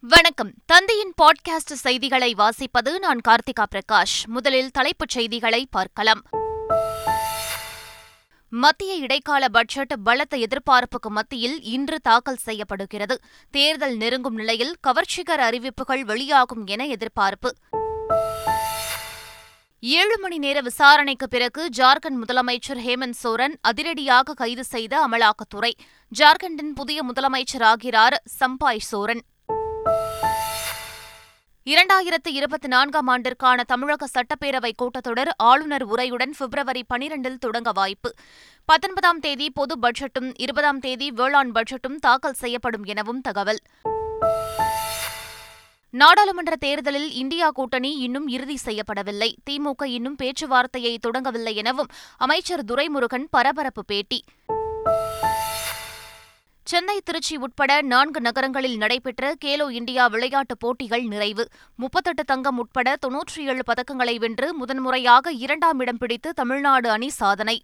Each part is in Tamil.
வணக்கம். தந்தையின் பாட்காஸ்ட் செய்திகளை வாசிப்பது நான் கார்த்திகா பிரகாஷ். முதலில் தலைப்புச் செய்திகளை பார்க்கலாம். மத்திய இடைக்கால பட்ஜெட் பலத்த எதிர்பார்ப்புக்கு மத்தியில் இன்று தாக்கல் செய்யப்படுகிறது. தேர்தல் நெருங்கும் நிலையில் கவர்ச்சிகர அறிவிப்புகள் வெளியாகும் என எதிர்பார்ப்பு. ஏழு மணி நேர விசாரணைக்கு பிறகு ஜார்க்கண்ட் முதலமைச்சர் ஹேமந்த் சோரன் அதிரடியாக கைது செய்த அமலாக்கத்துறை. ஜார்க்கண்டின் புதிய முதலமைச்சராகிறார் சம்பாய் சோரன். இரண்டாயிரத்து இருபத்தி நான்காம் ஆண்டிற்கான தமிழக சட்டப்பேரவை கூட்டத்தொடர் ஆளுநர் உரையுடன் பிப்ரவரி பனிரெண்டில் தொடங்க வாய்ப்பு. பத்தொன்பதாம் தேதி பொது பட்ஜெட்டும் இருபதாம் தேதி வேளாண் பட்ஜெட்டும் தாக்கல் செய்யப்படும் எனவும் தகவல். நாடாளுமன்ற தேர்தலில் இந்தியா கூட்டணி இன்னும் இறுதி செய்யப்படவில்லை. திமுக இன்னும் பேச்சுவார்த்தையை தொடங்கவில்லை எனவும் அமைச்சர் துரைமுருகன் பரபரப்பு பேட்டி. சென்னை திருச்சி உட்பட நான்கு நகரங்களில் நடைபெற்ற கேலோ இந்தியா விளையாட்டுப் போட்டிகள் நிறைவு. முப்பத்தெட்டு தங்கம் உட்பட தொன்னூற்றி ஏழு பதக்கங்களை வென்று முதன்முறையாக இரண்டாம் இடம் பிடித்து தமிழ்நாடு அணி சாதனை.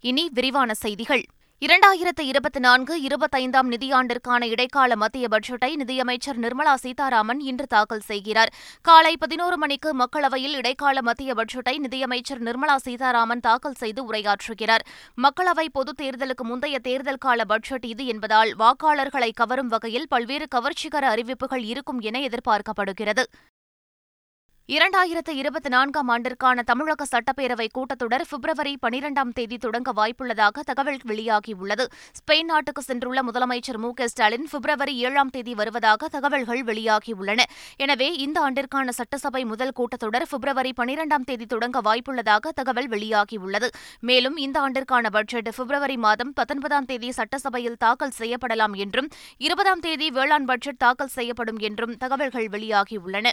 இனி விரிவான செய்திகள். இரண்டாயிரத்து இருபத்தி நான்கு இருபத்தைந்தாம் நிதியாண்டிற்கான இடைக்கால மத்திய பட்ஜெட்டை நிதியமைச்சர் நிர்மலா சீதாராமன் இன்று தாக்கல் செய்கிறார். காலை பதினோரு மணிக்கு மக்களவையில் இடைக்கால மத்திய பட்ஜெட்டை நிதியமைச்சர் நிர்மலா சீதாராமன் தாக்கல் செய்து உரையாற்றுகிறார். மக்களவை பொதுத் தேர்தலுக்கு முந்தைய தேர்தல் கால பட்ஜெட் இது என்பதால் வாக்காளர்களை கவரும் வகையில் பல்வேறு கவர்ச்சிகர அறிவிப்புகள் இருக்கும் என எதிர்பார்க்கப்படுகிறது. இரண்டாயிரத்து இருபத்தி நான்காம் ஆண்டிற்கான தமிழக சட்டப்பேரவை கூட்டத்தொடர் பிப்ரவரி பனிரெண்டாம் தேதி தொடங்க வாய்ப்புள்ளதாக தகவல் வெளியாகியுள்ளது. ஸ்பெயின் நாட்டுக்கு சென்றுள்ள முதலமைச்சர் மு. ஸ்டாலின் பிப்ரவரி ஏழாம் தேதி வருவதாக தகவல்கள் வெளியாகியுள்ளன. எனவே இந்த ஆண்டிற்கான சட்டசபை முதல் கூட்டத்தொடர் பிப்ரவரி பனிரெண்டாம் தேதி தொடங்க வாய்ப்புள்ளதாக தகவல் வெளியாகியுள்ளது. மேலும் இந்த ஆண்டிற்கான பட்ஜெட் பிப்ரவரி மாதம் பத்தொன்பதாம் தேதி சட்டசபையில் தாக்கல் செய்யப்படலாம் என்றும் இருபதாம் தேதி வேளாண் பட்ஜெட் தாக்கல் செய்யப்படும் என்றும் தகவல்கள் வெளியாகியுள்ளன.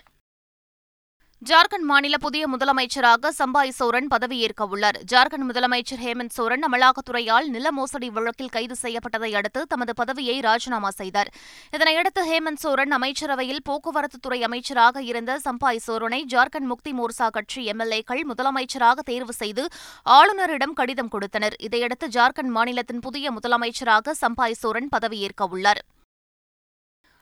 ஜார்க்கண்ட் மாநில புதிய முதலமைச்சராக சம்பாய் சோரன் பதவியேற்க உள்ளார் ஜார்க்கண்ட் முதலமைச்சர் ஹேமந்த் சோரன் அமலாக்கத்துறையால் நில மோசடி வழக்கில் கைது செய்யப்பட்டதை அடுத்து தமது பதவியை ராஜினாமா செய்தார். இதனையடுத்து ஹேமந்த் சோரன் அமைச்சரவையில் போக்குவரத்துத்துறை அமைச்சராக இருந்த சம்பாய் சோரனை ஜார்க்கண்ட் முக்தி மோர்சா கட்சி எம்எல்ஏக்கள் முதலமைச்சராக தேர்வு செய்து ஆளுநரிடம் கடிதம் கொடுத்தனர். இதையடுத்து ஜார்க்கண்ட் மாநிலத்தின் புதிய முதலமைச்சராக சம்பாய் சோரன் பதவியேற்க உள்ளார்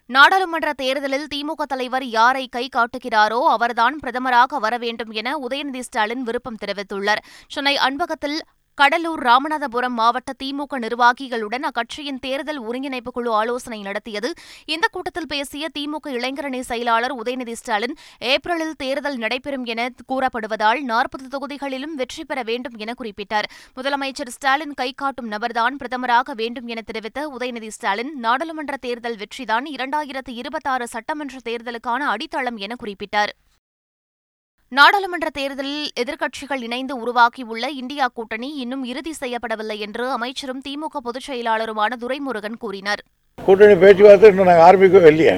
நாடாளுமன்ற தேர்தலில் திமுக தலைவர் யாரை கை காட்டுகிறாரோ அவர்தான் பிரதமராக வர வேண்டும் என உதயநிதி ஸ்டாலின் விருப்பம் தெரிவித்துள்ளார். சென்னை அன்பகத்தில் கடலூர் ராமநாதபுரம் மாவட்ட திமுக நிர்வாகிகளுடன் அக்கட்சியின் தேர்தல் ஒருங்கிணைப்பு குழு ஆலோசனை நடத்தியது. இந்த கூட்டத்தில் பேசிய திமுக இளைஞரணி செயலாளர் உதயநிதி ஸ்டாலின் ஏப்ரலில் தேர்தல் நடைபெறும் என கூறப்படுவதால் நாற்பது தொகுதிகளிலும் வெற்றி பெற வேண்டும் என குறிப்பிட்டார். முதலமைச்சர் ஸ்டாலின் கை காட்டும் நபர்தான் பிரதமராக வேண்டும் என தெரிவித்த உதயநிதி ஸ்டாலின் நாடாளுமன்ற தேர்தல் வெற்றிதான் இரண்டாயிரத்து இருபத்தாறு சட்டமன்ற தேர்தலுக்கான அடித்தளம் என குறிப்பிட்டார். நாடாளுமன்ற தேர்தலில் எதிர்க்கட்சிகள் இணைந்து உருவாக்கியுள்ள இந்தியா கூட்டணி இன்னும் இறுதி செய்யப்படவில்லை என்று அமைச்சரும் திமுக பொதுச் செயலாளருமான துரைமுருகன் கூறினார். கூட்டணி பேச்சுவார்த்தை இன்னும் நாங்கள் ஆரம்பிக்கவே இல்லையா.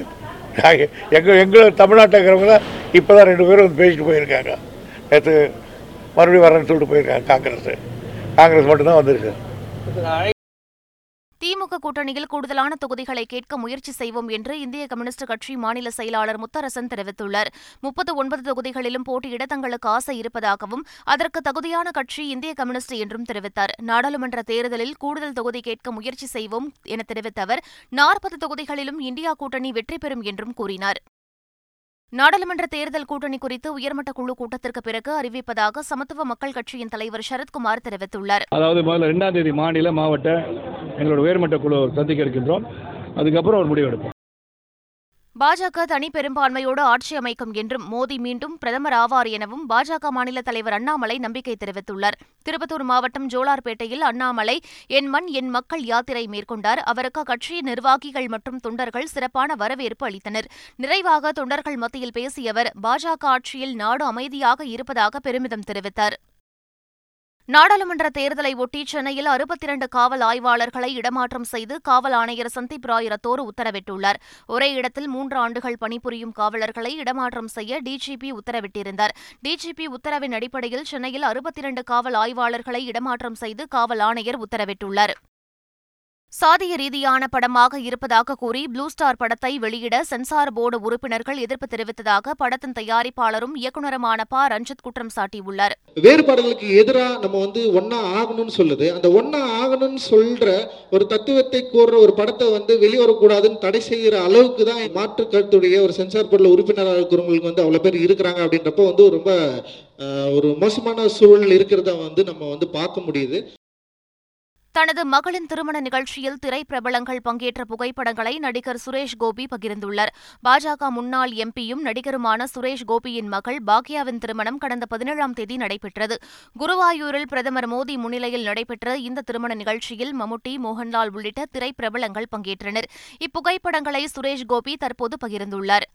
எங்கள் எங்களை தமிழ்நாட்டில் இருக்கிறவங்க இப்போ தான் ரெண்டு பேரும் வந்து பேசிட்டு போயிருக்காங்க. நேற்று மறுபடியும் வரேன்னு சொல்லிட்டு போயிருக்காங்க காங்கிரஸ். காங்கிரஸ் மட்டும்தான் வந்திருக்கு. திமுக கூட்டணியில் கூடுதலான தொகுதிகளை கேட்க முயற்சி செய்வோம் என்று இந்திய கம்யூனிஸ்ட் கட்சி மாநில செயலாளர் முத்தரசன் தெரிவித்துள்ளார். முப்பத்து ஒன்பது தொகுதிகளிலும் போட்டியிட தங்களுக்கு ஆசை இருப்பதாகவும் அதற்கு தகுதியான கட்சி இந்திய கம்யூனிஸ்ட் என்றும் தெரிவித்தார். நாடாளுமன்ற தேர்தலில் கூடுதல் தொகுதி கேட்க முயற்சி செய்வோம் என தெரிவித்த அவர் நாற்பது தொகுதிகளிலும் இந்தியா கூட்டணி வெற்றி பெறும் என்றும் கூறினார். நாடாளுமன்ற தேர்தல் கூட்டணி குறித்து உயர்மட்ட குழு கூட்டத்திற்கு பிறகு அறிவிப்பதாக சமத்துவ மக்கள் கட்சியின் தலைவர் சரத்குமார் தெரிவித்துள்ளார். அதாவது முதல்ல ரெண்டாம் தேதி மாநில மாவட்ட எங்களோட உயர்மட்ட குழு சந்திக்க இருக்கின்றோம். அதுக்கப்புறம் ஒரு முடிவெடுப்போம். பாஜக தனி பெரும்பான்மையோடு ஆட்சி அமைக்கும் என்றும் மோடி மீண்டும் பிரதமர் ஆவார் எனவும் பாஜக மாநில தலைவர் அண்ணாமலை நம்பிக்கை தெரிவித்துள்ளார். திருப்பத்தூர் மாவட்டம் ஜோலார்பேட்டையில் அண்ணாமலை என் மண் என் மக்கள் யாத்திரை மேற்கொண்டார். அவருக்கு கட்சியின் நிர்வாகிகள் மற்றும் தொண்டர்கள் சிறப்பான வரவேற்பு அளித்தனர். நிறைவாக தொண்டர்கள் மத்தியில் பேசிய அவர் பாஜக ஆட்சியில் நாடு அமைதியாக இருப்பதாக பெருமிதம் தெரிவித்தார். நாடாளுமன்ற தேர்தலை ஒட்டி சென்னையில் அறுபத்தி இரண்டு காவல் ஆய்வாளர்களை இடமாற்றம் செய்து காவல் ஆணையர் சந்தீப் ராய் ரத்தோர் உத்தரவிட்டுள்ளார். ஒரே இடத்தில் மூன்று ஆண்டுகள் பணிபுரியும் காவலர்களை இடமாற்றம் செய்ய டிஜிபி உத்தரவிட்டிருந்தார். டிஜிபி உத்தரவின் அடிப்படையில் சென்னையில் அறுபத்தி இரண்டு காவல் ஆய்வாளர்களை இடமாற்றம் செய்து காவல் ஆணையர் உத்தரவிட்டுள்ளார். சாதிய ரீதியான படமாக இருப்பதாக கூறி ப்ளூ ஸ்டார் படத்தை வெளியிட சென்சார் போர்டு உறுப்பினர்கள் எதிர்ப்பு தெரிவித்ததாக படத்தின் தயாரிப்பாளரும் இயக்குநருமான ப. ரஞ்சித் குற்றம் சாட்டியுள்ளார். வேறுபாடுகளுக்கு எதிராக நம்ம வந்து ஒன்னா ஆகணும்னு சொல்லுது. அந்த ஒன்னா ஆகணும்னு சொல்ற ஒரு தத்துவத்தை கூறுற ஒரு படத்தை வந்து வெளிவரக்கூடாதுன்னு தடை செய்கிற அளவுக்கு தான் மாற்று கருத்துடைய ஒரு சென்சார் போர்டில் உறுப்பினராக இருக்கிறவங்களுக்கு வந்து அவ்வளோ பேர் இருக்கிறாங்க அப்படின்றப்ப வந்து ரொம்ப ஒரு மோசமான சூழல் இருக்கிறத வந்து நம்ம வந்து பார்க்க முடியுது. தனது மகளின் திருமண நிகழ்ச்சியில் திரைப்பிரபலங்கள் பங்கேற்ற புகைப்படங்களை நடிகர் சுரேஷ் கோபி பகிர்ந்துள்ளார். பாஜக முன்னாள் எம்பியும் நடிகருமான சுரேஷ் கோபியின் மகள் பாக்யாவின் திருமணம் கடந்த பதினேழாம் தேதி நடைபெற்றது. குருவாயூரில் பிரதமர் மோடி முன்னிலையில் நடைபெற்ற இந்த திருமண நிகழ்ச்சியில் மம்முட்டி மோகன்லால் உள்ளிட்ட திரைப்பிரபலங்கள் பங்கேற்றனர். இப்புகைப்படங்களை சுரேஷ் கோபி தற்போது பகிர்ந்துள்ளார்.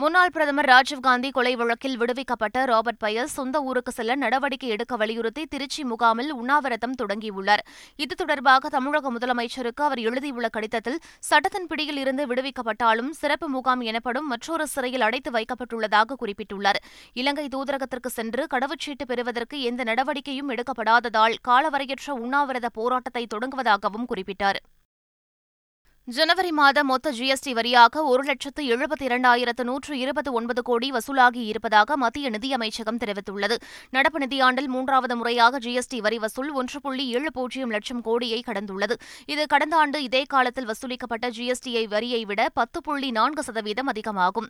முன்னாள் பிரதமர் ராஜீவ்காந்தி கொலை வழக்கில் விடுவிக்கப்பட்ட ராபர்ட் பயஸ் சொந்த ஊருக்கு செல்ல நடவடிக்கை எடுக்க வலியுறுத்தி திருச்சி முகாமில் உண்ணாவிரதம் தொடங்கியுள்ளார். இது தொடர்பாக தமிழக முதலமைச்சருக்கு அவர் எழுதியுள்ள கடிதத்தில் சட்டத்தின் பிடியில் இருந்து விடுவிக்கப்பட்டாலும் சிறப்பு முகாம் எனப்படும் மற்றொரு சிறையில் அடைத்து வைக்கப்பட்டுள்ளதாக குறிப்பிட்டுள்ளார். இலங்கை தூதரகத்திற்கு சென்று கடவுச்சீட்டு பெறுவதற்கு எந்த நடவடிக்கையும் எடுக்கப்படாததால் காலவரையற்ற உண்ணாவிரத போராட்டத்தை தொடங்குவதாகவும் குறிப்பிட்டார். ஜனவரி மாத மொத்த ஜிஎஸ்டி வரியாக ஒரு லட்சத்து எழுபத்தி இரண்டாயிரத்து நூற்று இருபத்தி ஒன்பது கோடி வசூலாகி இருப்பதாக மத்திய நிதியமைச்சகம் தெரிவித்துள்ளது. நடப்பு நிதியாண்டில் மூன்றாவது முறையாக ஜிஎஸ்டி வரி வசூல் ஒன்று புள்ளி ஏழு பூஜ்ஜியம் லட்சம் கோடியை கடந்துள்ளது. இது கடந்த ஆண்டு இதே காலத்தில் வசூலிக்கப்பட்ட ஜிஎஸ்டிஐ வரியை விட பத்து புள்ளி நான்கு சதவீதம் அதிகமாகும்.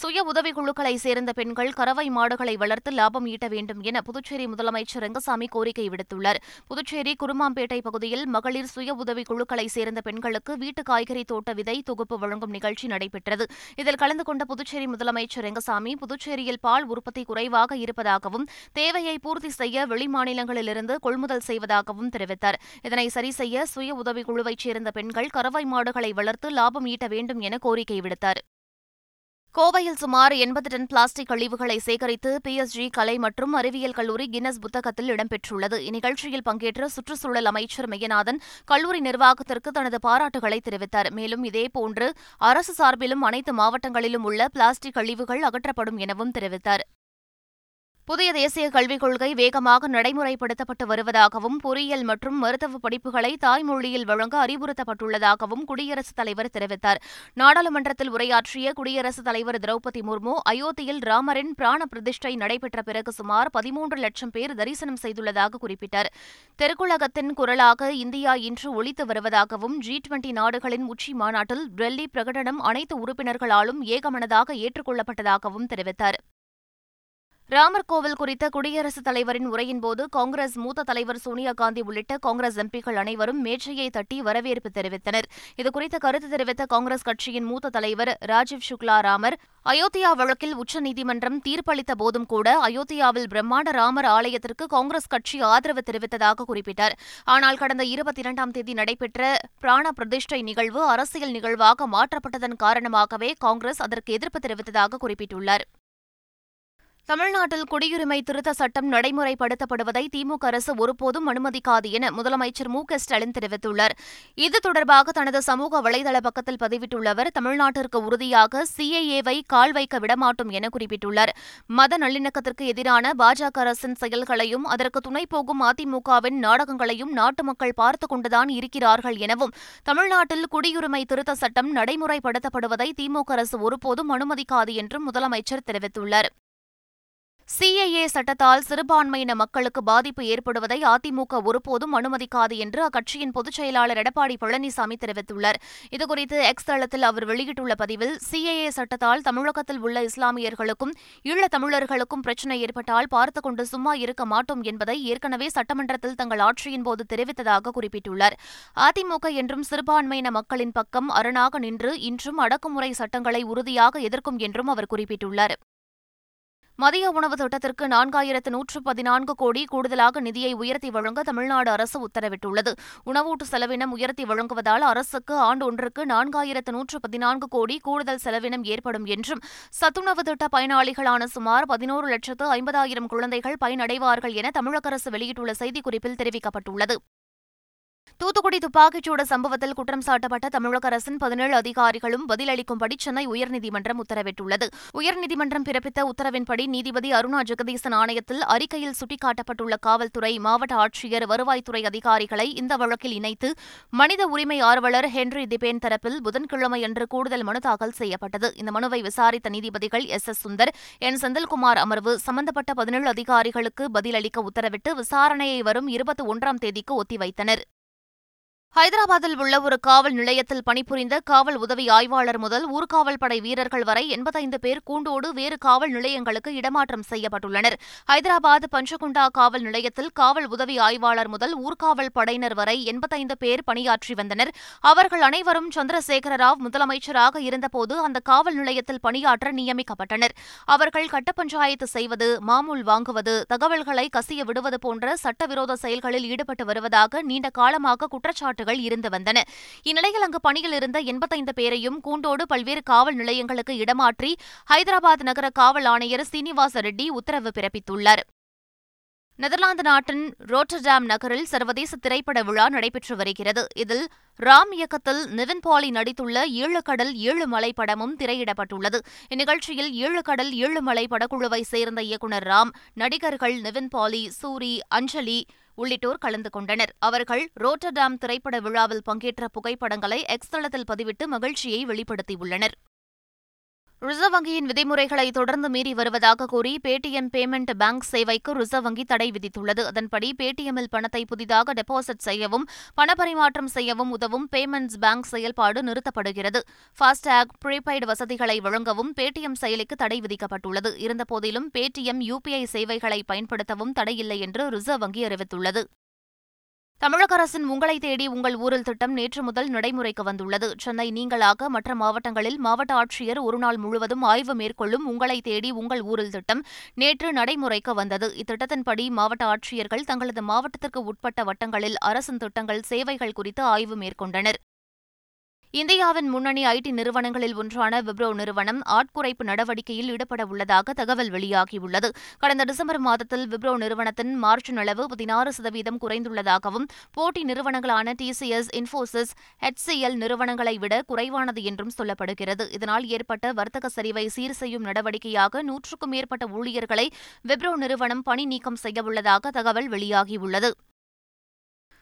சுய உதவிக்குழுக்களை சேர்ந்த பெண்கள் கறவை மாடுகளை வளர்த்து லாபம் ஈட்ட வேண்டும் என புதுச்சேரி முதலமைச்சர் ரங்கசாமி கோரிக்கை விடுத்துள்ளார். புதுச்சேரி குருமாம்பேட்டை பகுதியில் மகளிர் சுய உதவிக்குழுக்களை சேர்ந்த பெண்களுக்கு வீட்டு காய்கறி தோட்ட விதை தொகுப்பு வழங்கும் நிகழ்ச்சி நடைபெற்றது. இதில் கலந்து கொண்ட புதுச்சேரி முதலமைச்சர் ரங்கசாமி புதுச்சேரியில் பால் உற்பத்தி குறைவாக இருப்பதாகவும் தேவையை பூர்த்தி செய்ய வெளிமாநிலங்களிலிருந்து கொள்முதல் செய்வதாகவும் தெரிவித்தார். இதனை சரி செய்ய சுய உதவிக்குழுவைச் சேர்ந்த பெண்கள் கறவை மாடுகளை வளர்த்து லாபம் ஈட்ட வேண்டும் என கோரிக்கை விடுத்தார். கோவையில் சுமார் எண்பது டன் பிளாஸ்டிக் கழிவுகளை சேகரித்து பிஎஸ்ஜி கலை மற்றும் அறிவியல் கல்லூரி கின்னஸ் புத்தகத்தில் இடம்பெற்றுள்ளது. இந்நிகழ்ச்சியில் பங்கேற்ற சுற்றுச்சூழல் அமைச்சர் மெய்யநாதன் கல்லூரி நிர்வாகத்திற்கு தனது பாராட்டுகளை தெரிவித்தார். மேலும் இதேபோன்று அரசு சார்பிலும் அனைத்து மாவட்டங்களிலும் உள்ள பிளாஸ்டிக் கழிவுகள் அகற்றப்படும் எனவும் தெரிவித்தார். புதிய தேசிய கல்விக் கொள்கை வேகமாக நடைமுறைப்படுத்தப்பட்டு வருவதாகவும் பொறியியல் மற்றும் மருத்துவ படிப்புகளை தாய்மொழியில் வழங்க அறிவுறுத்தப்பட்டுள்ளதாகவும் குடியரசுத் தலைவர் தெரிவித்தார். நாடாளுமன்றத்தில் உரையாற்றிய குடியரசுத் தலைவர் திரௌபதி முர்மு அயோத்தியில் ராமரின் பிராண பிரதிஷ்டை நடைபெற்ற பிறகு சுமார் பதிமூன்று லட்சம் பேர் தரிசனம் செய்துள்ளதாக குறிப்பிட்டார். தெற்குலகத்தின் குரலாக இந்தியா இன்று ஒழித்து வருவதாகவும் ஜி டுவெண்டி நாடுகளின் உச்சி மாநாட்டில் டெல்லி பிரகடனம் அனைத்து உறுப்பினர்களாலும் ஏகமனதாக ஏற்றுக்கொள்ளப்பட்டதாகவும் தெரிவித்தார். ராமர் கோவில் குறித்த குடியரசுத் தலைவரின் உரையின்போது காங்கிரஸ் மூத்த தலைவர் சோனியா காந்தி உள்ளிட்ட காங்கிரஸ் எம்பிக்கள் அனைவரும் மேற்றையை தட்டி வரவேற்பு தெரிவித்தனர். இதுகுறித்த கருத்து தெரிவித்த காங்கிரஸ் கட்சியின் மூத்த தலைவர் ராஜீவ் சுக்லா ராமர் அயோத்தியா வழக்கில் உச்சநீதிமன்றம் தீர்ப்பளித்த போதும் கூட அயோத்தியாவில் பிரம்மாண்ட ராமர் ஆலயத்திற்கு காங்கிரஸ் கட்சி ஆதரவு தெரிவித்ததாக குறிப்பிட்டார். ஆனால் கடந்த இருபத்தி இரண்டாம் தேதி நடைபெற்ற பிராண பிரதிஷ்டை நிகழ்வு அரசியல் நிகழ்வாக மாற்றப்பட்டதன் காரணமாகவே காங்கிரஸ் அதற்கு எதிர்ப்பு தெரிவித்ததாக குறிப்பிட்டுள்ளார். தமிழ்நாட்டில் குடியுரிமை திருத்த சட்டம் நடைமுறைப்படுத்தப்படுவதை திமுக அரசு ஒருபோதும் அனுமதிக்காது என முதலமைச்சர் மு க ஸ்டாலின் தெரிவித்துள்ளார். இது தொடர்பாக தனது சமூக வலைதள பக்கத்தில் பதிவிட்டுள்ள அவர் தமிழ்நாட்டிற்கு உறுதியாக சிஏஏவை கால் வைக்க விடமாட்டோம் என குறிப்பிட்டுள்ளார். மத நல்லிணக்கத்திற்கு எதிரான பாஜக அரசின் செயல்களையும் அதற்கு துணை போகும் அதிமுகவின் நாடகங்களையும் நாட்டு மக்கள் பார்த்துக் கொண்டுதான் இருக்கிறார்கள் எனவும் தமிழ்நாட்டில் குடியுரிமை திருத்த சட்டம் நடைமுறைப்படுத்தப்படுவதை திமுக அரசு ஒருபோதும் அனுமதிக்காது என்றும் முதலமைச்சர் தெரிவித்துள்ளார். சிஐஏ சட்டத்தால் சிறுபான்மையின மக்களுக்கு பாதிப்பு ஏற்படுவதை அதிமுக ஒருபோதும் அனுமதிக்காது என்று அக்கட்சியின் பொதுச் செயலாளர் எடப்பாடி பழனிசாமி தெரிவித்துள்ளார். இதுகுறித்து எக்ஸ் தளத்தில் அவர் வெளியிட்டுள்ள பதிவில் சிஏஏ சட்டத்தால் தமிழகத்தில் உள்ள இஸ்லாமியர்களுக்கும் ஈழத் தமிழர்களுக்கும் பிரச்சினை ஏற்பட்டால் பார்த்துக் கொண்டு சும்மா இருக்க மாட்டோம் என்பதை ஏற்கனவே சட்டமன்றத்தில் தங்கள் ஆட்சியின் போது தெரிவித்ததாக குறிப்பிட்டுள்ளார். அதிமுக என்றும் சிறுபான்மையின மக்களின் பக்கம் அரணாக நின்று இன்றும் அடக்குமுறை சட்டங்களை உறுதியாக எதிர்க்கும் என்றும் அவர் குறிப்பிட்டுள்ளார். மதிய உணவு திட்டத்திற்கு நான்காயிரத்து நூற்று பதினான்கு கோடி கூடுதலாக நிதியை உயர்த்தி வழங்க தமிழ்நாடு அரசு உத்தரவிட்டுள்ளது. உணவூட்டு செலவினம் உயர்த்தி வழங்குவதால் அரசுக்கு ஆண்டு ஒன்றுக்கு நான்காயிரத்து நூற்று பதினான்கு கோடி கூடுதல் செலவினம் ஏற்படும் என்றும் சத்துணவு திட்ட பயனாளிகளான சுமார் பதினோரு லட்சத்து ஐம்பதாயிரம் குழந்தைகள் பயனடைவார்கள் என தமிழக அரசு வெளியிட்டுள்ள செய்திக்குறிப்பில் தெரிவிக்கப்பட்டுள்ளது. தூத்துக்குடி துப்பாக்கிச்சூடு சம்பவத்தில் குற்றம் சாட்டப்பட்ட தமிழக அரசின் பதினேழு அதிகாரிகளும் பதிலளிக்கும்படி சென்னை உயர்நீதிமன்றம் உத்தரவிட்டுள்ளது. உயர்நீதிமன்றம் பிறப்பித்த உத்தரவின்படி நீதிபதி அருணா ஜெகதீசன் ஆணையத்தில் அறிக்கையில் சுட்டிக்காட்டப்பட்டுள்ள காவல்துறை மாவட்ட ஆட்சியர் வருவாய்த்துறை அதிகாரிகளை இந்த வழக்கில் இணைத்து மனித உரிமை ஆர்வலர் ஹென்றி திபேன் தரப்பில் புதன்கிழமையன்று கூடுதல் மனு தாக்கல் செய்யப்பட்டது. இந்த மனுவை விசாரித்த நீதிபதிகள் S. S. Sundar N. Senthilkumar அமர்வு சம்பந்தப்பட்ட பதினேழு அதிகாரிகளுக்கு பதிலளிக்க உத்தரவிட்டு விசாரணையை வரும் இருபத்தி ஒன்றாம் தேதிக்கு ஒத்திவைத்தனர். ஹைதராபாத்தில் உள்ள ஒரு காவல் நிலையத்தில் பணிபுரிந்த காவல் உதவி ஆய்வாளர் முதல் ஊர்காவல் படை வீரர்கள் வரை எண்பத்தைந்து பேர் கூண்டோடு வேறு காவல் நிலையங்களுக்கு இடமாற்றம் செய்யப்பட்டுள்ளனர். ஹைதராபாத் பஞ்சகுண்டா காவல் நிலையத்தில் காவல் உதவி ஆய்வாளர் முதல் ஊர்காவல் படையினர் வரை எண்பத்தைந்து பேர் பணியாற்றி வந்தனர். அவர்கள் அனைவரும் சந்திரசேகர ராவ் முதலமைச்சராக இருந்தபோது அந்த காவல் நிலையத்தில் பணியாற்ற நியமிக்கப்பட்டனர். அவர்கள் கட்ட பஞ்சாயத்து செய்வது மாமூல் வாங்குவது தகவல்களை கசிய விடுவது போன்ற சட்டவிரோத செயல்களில் ஈடுபட்டு வருவதாக நீண்ட காலமாக குற்றச்சாட்டு குற்றச்சாட்டுகள் இருந்து வந்தன. இந்நிலையில் அங்கு பணியில் இருந்த எண்பத்தைந்து பேரையும் கூண்டோடு பல்வேறு காவல் நிலையங்களுக்கு இடமாற்றி ஹைதராபாத் நகர காவல் ஆணையர் சீனிவாச ரெட்டி உத்தரவு பிறப்பித்துள்ளார். நெதர்லாந்து நாட்டின் ரோட்டர்டாம் நகரில் சர்வதேச திரைப்பட விழா நடைபெற்று வருகிறது. இதில் ராம் இயக்கத்தில் நிவின் பாலி நடித்துள்ள ஏழு கடல் ஏழு மலை படமும் திரையிடப்பட்டுள்ளது. இந்நிகழ்ச்சியில் ஏழு கடல் ஏழு மலை படக்குழுவை சேர்ந்த இயக்குநர் ராம் நடிகர்கள் நிவின் பாலி சூரி அஞ்சலி உள்ளிட்டோர் கலந்து கொண்டனர். அவர்கள் ரோட்டர்டாம் திரைப்பட விழாவில் பங்கேற்ற புகைப்படங்களை எக்ஸ் தளத்தில் பதிவிட்டு மகிழ்ச்சியை வெளிப்படுத்தியுள்ளனர். ரிசர்வ் வங்கியின் விதிமுறைகளை தொடர்ந்து மீறி வருவதாக கூறி பேடிஎம் பேமெண்ட் பேங்க் சேவைக்கு ரிசர்வ் வங்கி தடை விதித்துள்ளது. அதன்படி பேடிஎம்மில் பணத்தை புதிதாக டெபாசிட் செய்யவும் பணப்பரிமாற்றம் செய்யவும் உதவும் பேமெண்ட்ஸ் பேங்க் செயல்பாடு நிறுத்தப்படுகிறது. ஃபாஸ்டேக் ப்ரீபெய்டு வசதிகளை வழங்கவும் பேடிஎம் செயலிக்கு தடை விதிக்கப்பட்டுள்ளது. இருந்தபோதிலும் பேடிஎம் யுபிஐ சேவைகளை பயன்படுத்தவும் தடையில்லை என்று ரிசர்வ் வங்கி அறிவித்துள்ளது. தமிழக அரசின் உங்களை தேடி உங்கள் ஊரில் திட்டம் நேற்று முதல் நடைமுறைக்கு வந்துள்ளது. சென்னை நீங்களாக மற்ற மாவட்டங்களில் மாவட்ட ஆட்சியர் ஒருநாள் முழுவதும் ஆய்வு மேற்கொள்ளும் உங்களை தேடி உங்கள் ஊரில் திட்டம் நேற்று நடைமுறைக்கு வந்தது. இத்திட்டத்தின்படி மாவட்ட ஆட்சியர்கள் தங்களது மாவட்டத்திற்கு உட்பட்ட வட்டங்களில் அரசின் திட்டங்கள் சேவைகள் குறித்து ஆய்வு மேற்கொண்டனர். இந்தியாவின் முன்னணி ஐடி நிறுவனங்களில் ஒன்றான விப்ரோ நிறுவனம் ஆட்குறைப்பு நடவடிக்கையில் ஈடுபட உள்ளதாக தகவல் வெளியாகியுள்ளது. கடந்த டிசம்பர் மாதத்தில் விப்ரோ நிறுவனத்தின் மார்ச் அளவு பதினாறு சதவீதம் குறைந்துள்ளதாகவும் போட்டி நிறுவனங்களான டிசிஎஸ் இன்ஃபோசிஸ் ஹெச்சிஎல் நிறுவனங்களை விட குறைவானது என்றும் சொல்லப்படுகிறது. இதனால் ஏற்பட்ட வர்த்தக சரிவை சீர் செய்யும் நடவடிக்கையாக நூற்றுக்கும் மேற்பட்ட ஊழியர்களை விப்ரோ நிறுவனம் பணி நீக்கம் செய்யவுள்ளதாக தகவல் வெளியாகியுள்ளது.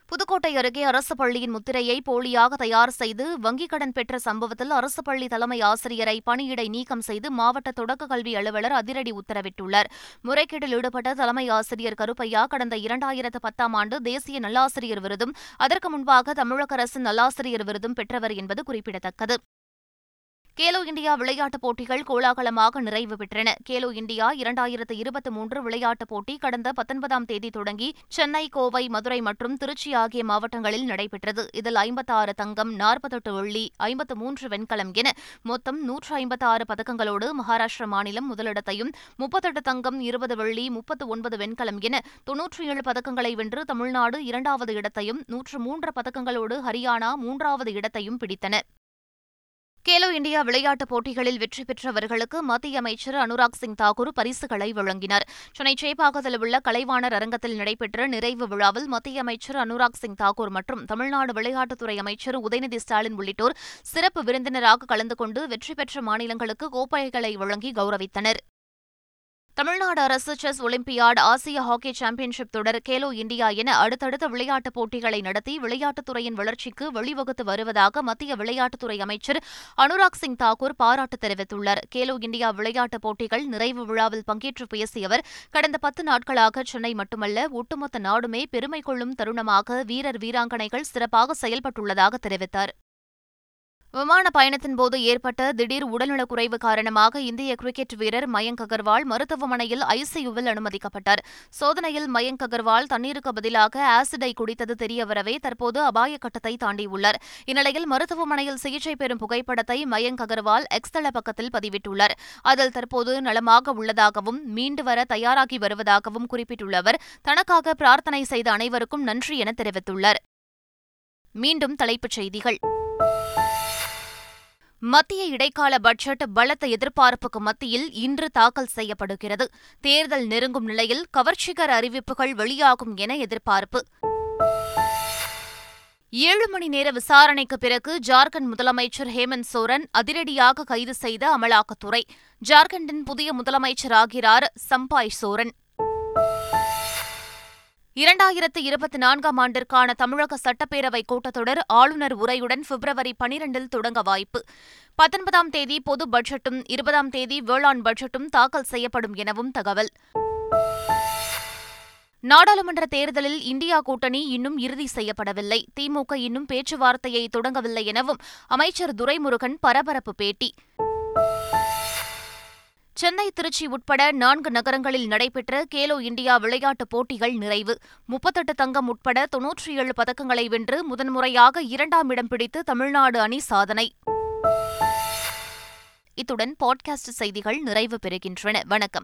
புதுக்கோட்டை அருகே அரசு பள்ளியின் முத்திரையை போலியாக தயார் செய்து வங்கிக் கடன் பெற்ற சம்பவத்தில் அரசு பள்ளி தலைமை ஆசிரியரை பணியிடை நீக்கம் செய்து மாவட்ட தொடக்க கல்வி அலுவலர் அதிரடி உத்தரவிட்டுள்ளார். முறைகேட்டில் ஈடுபட்ட தலைமை ஆசிரியர் கருப்பையா கடந்த இரண்டாயிரத்து பத்தாம் ஆண்டு தேசிய நல்லாசிரியர் விருதும் அதற்கு முன்பாக தமிழக அரசின் நல்லாசிரியர் விருதும் பெற்றவர் என்பது குறிப்பிடத்தக்கது. கேலோ இந்தியா விளையாட்டுப் போட்டிகள் கோலாகலமாக நிறைவு பெற்றன. கேலோ இந்தியா இரண்டாயிரத்து இருபத்தி மூன்று விளையாட்டுப் போட்டி கடந்த பத்தொன்பதாம் தேதி தொடங்கி சென்னை கோவை மதுரை மற்றும் திருச்சி ஆகிய மாவட்டங்களில் நடைபெற்றது. இதில் ஐம்பத்தாறு தங்கம் நாற்பத்தெட்டு வெள்ளி ஐம்பத்து மூன்று வெண்கலம் என மொத்தம் நூற்று ஐம்பத்தாறு பதக்கங்களோடு மகாராஷ்டிர மாநிலம் முதலிடத்தையும் முப்பத்தெட்டு தங்கம் இருபது வெள்ளி முப்பத்து ஒன்பது வெண்கலம் என தொன்னூற்றி ஏழு பதக்கங்களை வென்று தமிழ்நாடு இரண்டாவது இடத்தையும் நூற்று மூன்று பதக்கங்களோடு ஹரியானா மூன்றாவது இடத்தையும் பிடித்தன. கேலோ இந்தியா விளையாட்டுப் போட்டிகளில் வெற்றி பெற்றவர்களுக்கு மத்திய அமைச்சர் அனுராக் சிங் தாக்கூர் பரிசுகளை வழங்கினார். சென்னை சேப்பாக்கத்தில் உள்ள கலைவாணர் அரங்கத்தில் நடைபெற்ற நிறைவு விழாவில் மத்திய அமைச்சர் அனுராக் சிங் தாக்கூர் மற்றும் தமிழ்நாடு விளையாட்டுத்துறை அமைச்சர் உதயநிதி ஸ்டாலின் உள்ளிட்டோர் சிறப்பு விருந்தினராக கலந்து கொண்டு வெற்றி பெற்ற மாநிலங்களுக்கு கோப்பைகளை வழங்கி கௌரவித்தனர். தமிழ்நாடு அரசு செஸ் ஒலிம்பியாட் ஆசிய ஹாக்கி சாம்பியன்ஷிப் தொடர் கேலோ இந்தியா என அடுத்தடுத்த விளையாட்டுப் போட்டிகளை நடத்தி விளையாட்டுத்துறையின் வளர்ச்சிக்கு வழிவகுத்து வருவதாக மத்திய விளையாட்டுத்துறை அமைச்சர் அனுராக் சிங் தாக்கூர் பாராட்டு தெரிவித்துள்ளார். கேலோ இந்தியா விளையாட்டுப் போட்டிகள் நிறைவு விழாவில் பங்கேற்று பேசிய அவர் கடந்த பத்து நாட்களாக சென்னை மட்டுமல்ல ஒட்டுமொத்த நாடுமே பெருமை கொள்ளும் தருணமாக வீரர் வீராங்கனைகள் சிறப்பாக செயல்பட்டுள்ளதாக தெரிவித்தார். விமான பயணத்தின் போது ஏற்பட்ட திடீர் உடல்நலக்குறைவு காரணமாக இந்திய கிரிக்கெட் வீரர் மயங்க் அகர்வால் மருத்துவமனையில் ஐசியூவில் அனுமதிக்கப்பட்டார். சோதனையில் மயங்க் அகர்வால் தண்ணீருக்கு பதிலாக ஆசிடை குடித்தது தெரியவரவே தற்போது அபாய கட்டத்தை தாண்டியுள்ளார். இந்நிலையில் மருத்துவமனையில் சிகிச்சை பெறும் புகைப்படத்தை மயங்க் அகர்வால் எக்ஸ் தள பக்கத்தில் பதிவிட்டுள்ளார். அதில் தற்போது நலமாக உள்ளதாகவும் மீண்டு வர தயாராகி வருவதாகவும் குறிப்பிட்டுள்ள அவர் தனக்காக பிரார்த்தனை செய்த அனைவருக்கும் நன்றி என தெரிவித்துள்ளார். மீண்டும் தலைப்புச் செய்திகள். மத்திய இடைக்கால பட்ஜெட் பலத்த எதிர்பார்ப்புக்கு மத்தியில் இன்று தாக்கல் செய்யப்படுகிறது. தேர்தல் நெருங்கும் நிலையில் கவர்ச்சிகர அறிவிப்புகள் வெளியாகும் என எதிர்பார்ப்பு. ஏழு மணி நேர விசாரணைக்கு பிறகு ஜார்க்கண்ட் முதலமைச்சர் ஹேமந்த் சோரன் அதிரடியாக கைது செய்த அமலாக்கத்துறை. ஜார்க்கண்டின் புதிய முதலமைச்சராகிறார் சம்பாய் சோரன். இரண்டாயிரத்து இருபத்தி நான்காம் ஆண்டிற்கான தமிழக சட்டப்பேரவை கூட்டத்தொடர் ஆளுநர் உரையுடன் பிப்ரவரி பனிரெண்டில் தொடங்க வாய்ப்பு. பத்தொன்பதாம் தேதி பொது பட்ஜெட்டும் இருபதாம் தேதி வேளாண் பட்ஜெட்டும் தாக்கல் செய்யப்படும் எனவும் தகவல். நாடாளுமன்ற தேர்தலில் இந்தியா கூட்டணி இன்னும் இறுதி செய்யப்படவில்லை. திமுக இன்னும் பேச்சுவார்த்தையை தொடங்கவில்லை எனவும் அமைச்சர் துரைமுருகன் பரபரப்பு பேட்டி. சென்னை திருச்சி உட்பட நான்கு நகரங்களில் நடைபெற்ற கேலோ இந்தியா விளையாட்டுப் போட்டிகள் நிறைவு. முப்பத்தெட்டு தங்கம் உட்பட தொன்னூற்றி ஏழு பதக்கங்களை வென்று முதன்முறையாக இரண்டாம் இடம் பிடித்து தமிழ்நாடு அணி சாதனை. இத்துடன் பாட்காஸ்ட் செய்திகள் நிறைவு பெறுகின்றன. வணக்கம்.